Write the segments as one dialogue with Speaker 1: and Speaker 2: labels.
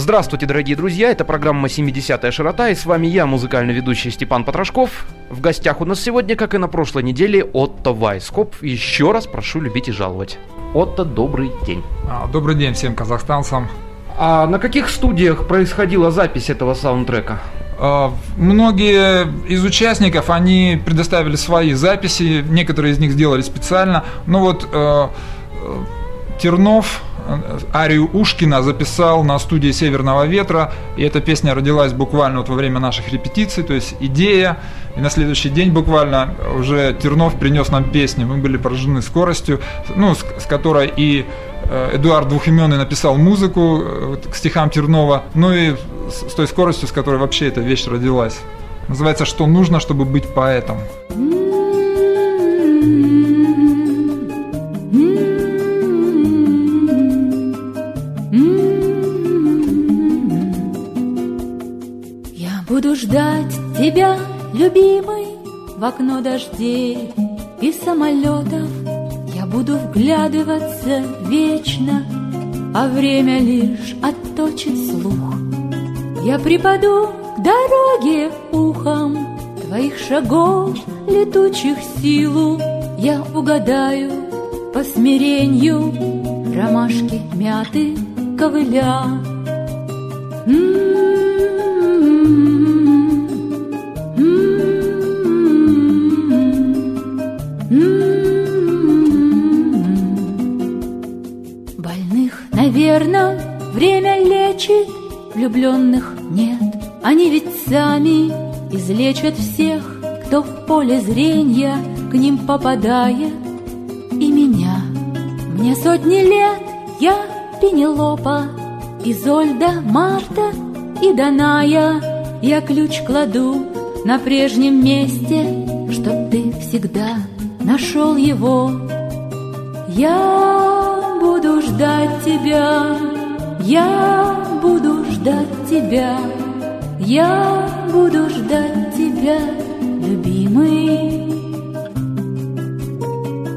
Speaker 1: Здравствуйте, дорогие друзья, это программа «70-я широта» и с вами я, музыкальный ведущий Степан Потрошков. В гостях у нас сегодня, как и на прошлой неделе, Отто Вайскоп. Еще раз прошу любить и жаловать. Отто, добрый день.
Speaker 2: А, добрый день всем казахстанцам.
Speaker 1: А на каких студиях происходила запись этого саундтрека?
Speaker 2: А, многие из участников, они предоставили свои записи, некоторые из них сделали специально. Но вот э, э Тернов, арию Ушкина записал на студии «Северного ветра», и эта песня родилась буквально вот во время наших репетиций, то есть идея, и на следующий день буквально уже Тернов принес нам песню, мы были поражены скоростью, ну, с, с которой и э, Эдуард Двухименный написал музыку э, к стихам Тернова, ну и с той скоростью, с которой вообще эта вещь родилась. Называется «Что нужно, чтобы быть поэтом».
Speaker 3: Ждать тебя, любимый, в окно дождей и самолетов. Я буду вглядываться вечно, а время лишь отточит слух. Я припаду к дороге ухом твоих шагов, летучих силу. Я угадаю по смирению ромашки мяты ковыля. М-м-м. Влюбленных нет. Они ведь сами излечат всех, кто в поле зрения к ним попадает. И меня, мне сотни лет, я Пенелопа, Изольда, Марта и Даная. Я ключ кладу на прежнем месте, Чтоб ты всегда нашел его. Я буду ждать тебя, я буду ждать тебя, я буду ждать тебя, любимый.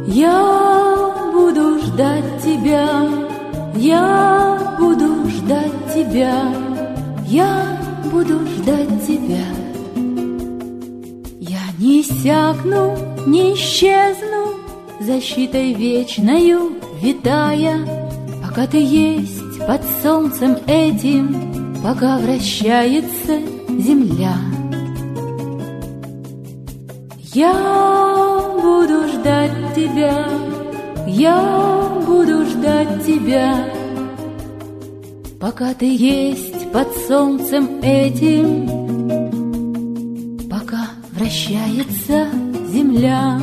Speaker 3: Я буду ждать тебя, я буду ждать тебя, я буду ждать тебя. Я не иссякну, не исчезну защитой вечною витая, пока ты есть под солнцем этим, пока вращается земля. Я буду ждать тебя, я буду ждать тебя, пока ты есть под солнцем этим, пока вращается земля.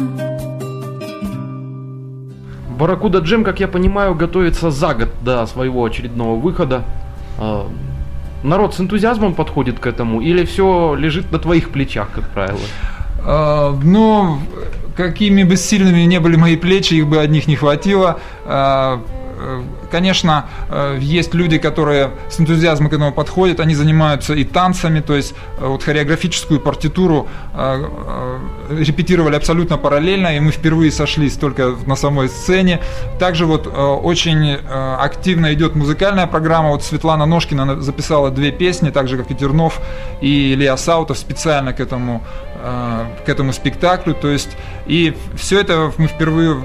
Speaker 1: Баракуда Джем, как я понимаю, готовится за год до своего очередного выхода. А, народ с энтузиазмом подходит к этому или все лежит на твоих плечах, как правило?
Speaker 2: А, ну, какими бы сильными не были мои плечи, их бы одних не хватило. Э, конечно, э, есть люди, которые с энтузиазмом к этому подходят, они занимаются и танцами, то есть э, вот хореографическую партитуру репетировали абсолютно параллельно, и мы впервые сошлись только на самой сцене. Также вот очень активно идет музыкальная программа, вот Светлана Ножкина записала две песни, так же как и Тернов и Илья Саутов специально к этому к этому спектаклю, то есть и все это мы впервые,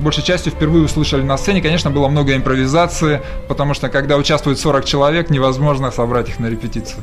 Speaker 2: большей части впервые услышали на сцене, конечно, было много импровизации, потому что когда участвует 40 человек, невозможно собрать их на репетицию.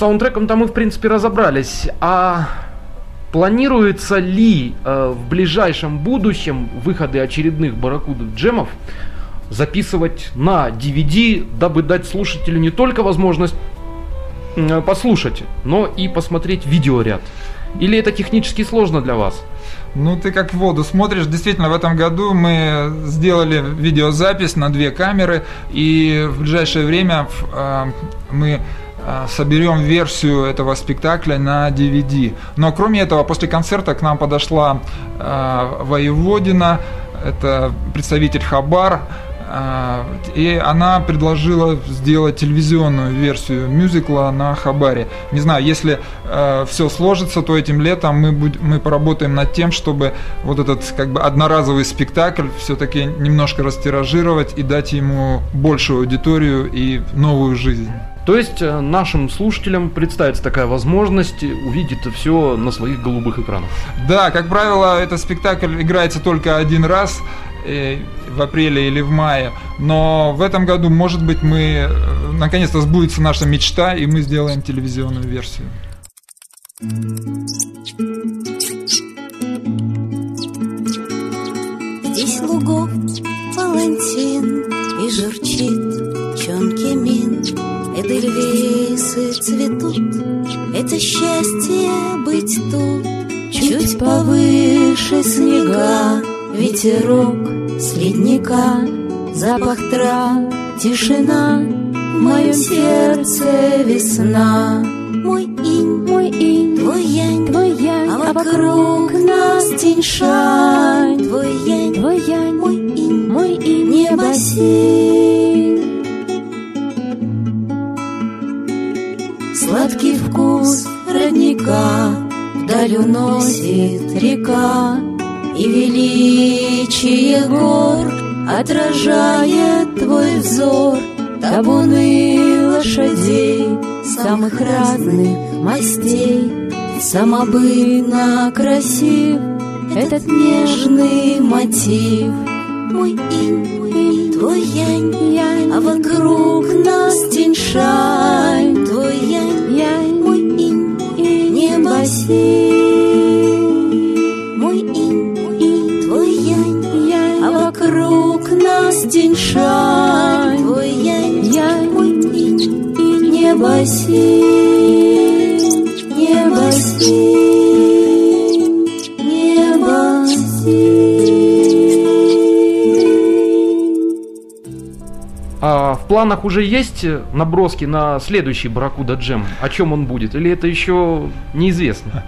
Speaker 1: Саундтреком-то мы, в принципе, разобрались. А планируется ли э, в ближайшем будущем выходы очередных барракудов джемов записывать на DVD, дабы дать слушателю не только возможность э, послушать, но и посмотреть видеоряд? Или это технически сложно для вас?
Speaker 2: Ну, ты как в воду смотришь. Действительно, в этом году мы сделали видеозапись на две камеры, и в ближайшее время э, мы соберем версию этого спектакля на DVD. Но кроме этого, после концерта к нам подошла э, Воеводина, это представитель Хабар, а, и она предложила сделать телевизионную версию мюзикла на Хабаре. Не знаю, если э, все сложится, то этим летом мы, будь, мы поработаем над тем, чтобы вот этот как бы одноразовый спектакль все-таки немножко растиражировать и дать ему большую аудиторию и новую жизнь.
Speaker 1: То есть э, нашим слушателям представится такая возможность увидеть это все на своих голубых экранах.
Speaker 2: Да, как правило, этот спектакль играется только один раз. Э, в апреле или в мае. Но в этом году, может быть, мы э, наконец-то сбудется наша мечта, и мы сделаем телевизионную версию.
Speaker 4: Здесь лугов палантин и журчит чонки мин. Эдельвейсы цветут, это счастье быть тут. Чуть повыше снега Ветерок с ледника, запах трав, тишина, В моем сердце весна. Мой инь, мой инь, твой янь, твой янь, а вокруг нас тень-шань. Твой янь, твой янь, мой инь, мой инь, небо синь. Родника Вдаль уносит река и величие гор Отражает твой взор. Табуны лошадей Самых разных мастей. Самобытно красив Этот нежный мотив. Мой инь, твой янь А вокруг
Speaker 1: планах уже есть наброски на следующий Барракуда Джем? О чем он будет? Или это еще неизвестно?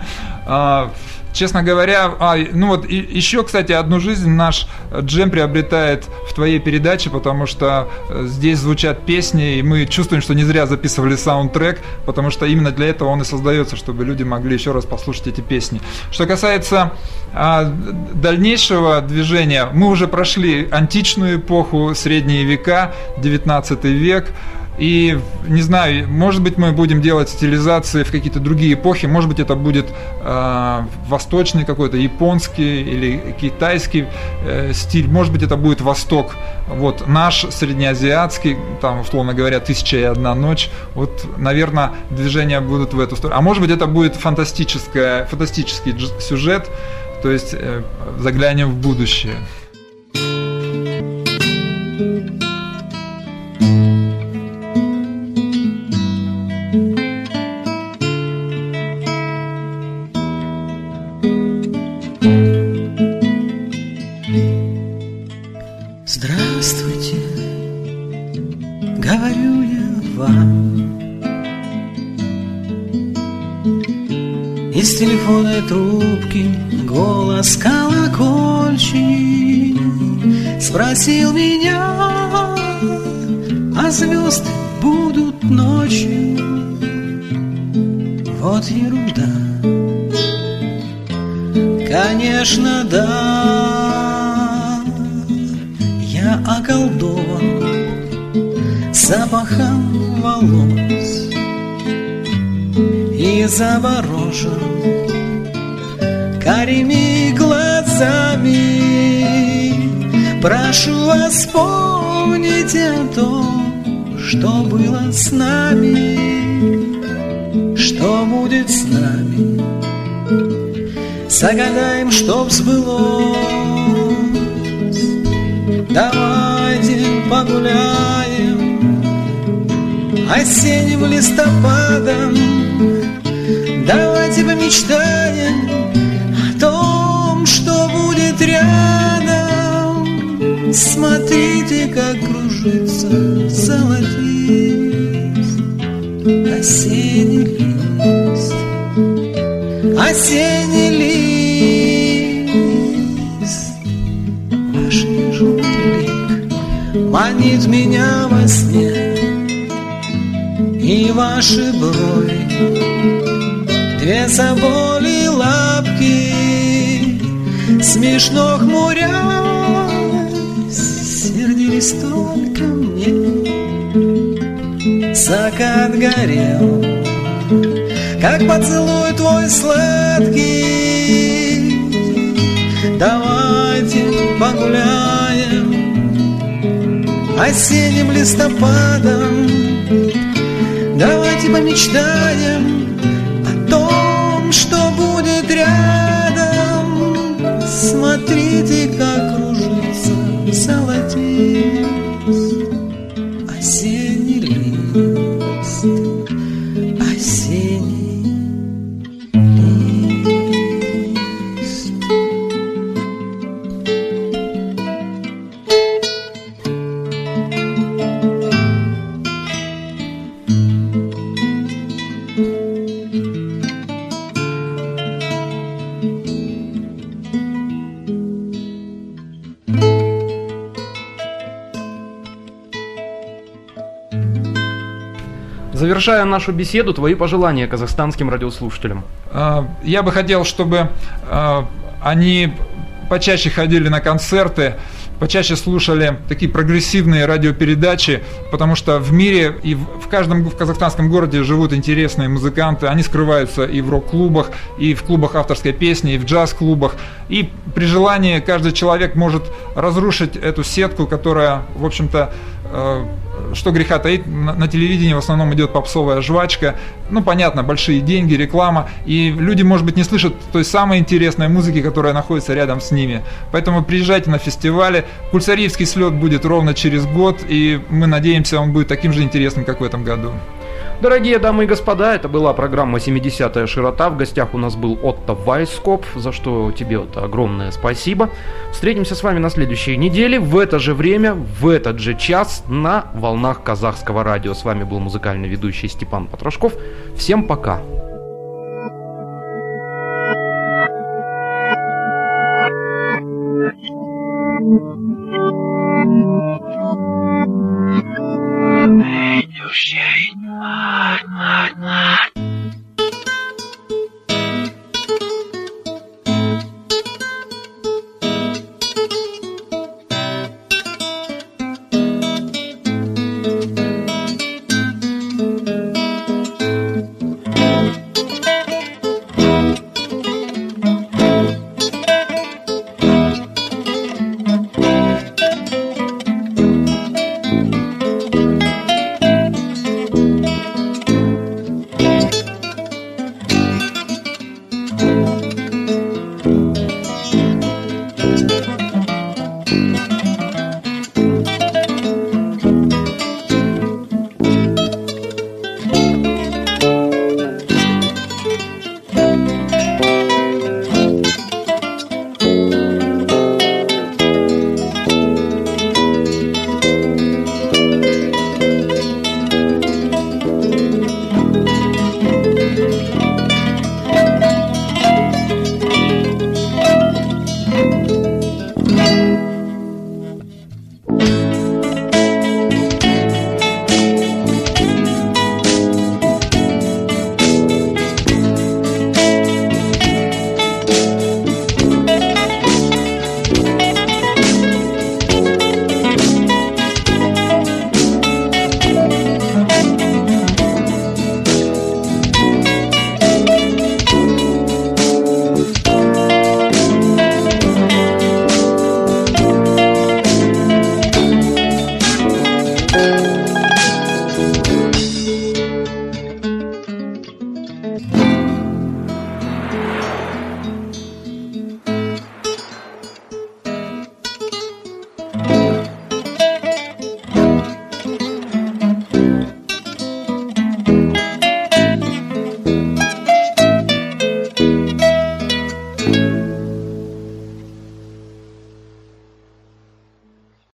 Speaker 2: Честно говоря, а, ну вот и, еще, кстати, одну жизнь наш джем приобретает в твоей передаче, потому что э, здесь звучат песни, и мы чувствуем, что не зря записывали саундтрек, потому что именно для этого он и создается, чтобы люди могли еще раз послушать эти песни. Что касается а, дальнейшего движения, мы уже прошли античную эпоху, средние века, 19 век, и не знаю, может быть, мы будем делать стилизации в какие-то другие эпохи, может быть, это будет э, восточный какой-то, японский или китайский э, стиль, может быть, это будет Восток. Вот наш среднеазиатский, там, условно говоря, тысяча и одна ночь. Вот, наверное, движения будут в эту сторону. А может быть, это будет фантастическое, фантастический сюжет, то есть э, заглянем в будущее.
Speaker 5: Телефонной трубки голос колокольчик. Спросил меня, а звезды Конечно, да. Я околдован запахом волос И заворожен карими глазами. Прошу вас вспомнить о том, что было с нами что будет с нами Загадаем, чтоб сбылось. Давайте погуляем Осенним листопадом. Давайте помечтаем О том, что будет рядом. Смотрите, как кружится золотист Осенний лист. Осенний лист Манит меня во сне И ваши брови. Две соболи лапки Смешно хмурясь Сердились только мне. Закат горел Как поцелуй твой сладкий. Давайте погуляем Осенним листопадом. Давайте помечтаем О том, что будет рядом. Смотрите,
Speaker 1: Завершая нашу беседу, твои пожелания казахстанским радиослушателям.
Speaker 2: А, Я бы хотел, чтобы а, они почаще ходили на концерты, почаще слушали такие прогрессивные радиопередачи, потому что в мире и в каждом в казахстанском городе живут интересные музыканты, они скрываются и в рок-клубах, и в клубах авторской песни, и в джаз-клубах. И при желании каждый человек может разрушить эту сетку, которая, в общем-то, что греха таить, на, на телевидении в основном идет попсовая жвачка. Ну, понятно, большие деньги, реклама. И люди, может быть, не слышат той самой интересной музыки, которая находится рядом с ними. Поэтому приезжайте на фестивали. Кульсариевский слет будет ровно через год, и мы надеемся, он будет таким же интересным, как в этом году.
Speaker 1: Дорогие дамы и господа, это была программа «70-я широта». В гостях у нас был Отто Вайскоп, за что тебе, Отто, огромное спасибо. Встретимся с вами на следующей неделе в это же время, в этот же час на волнах казахского радио. С вами был музыкальный ведущий Степан Потрошков. Всем пока!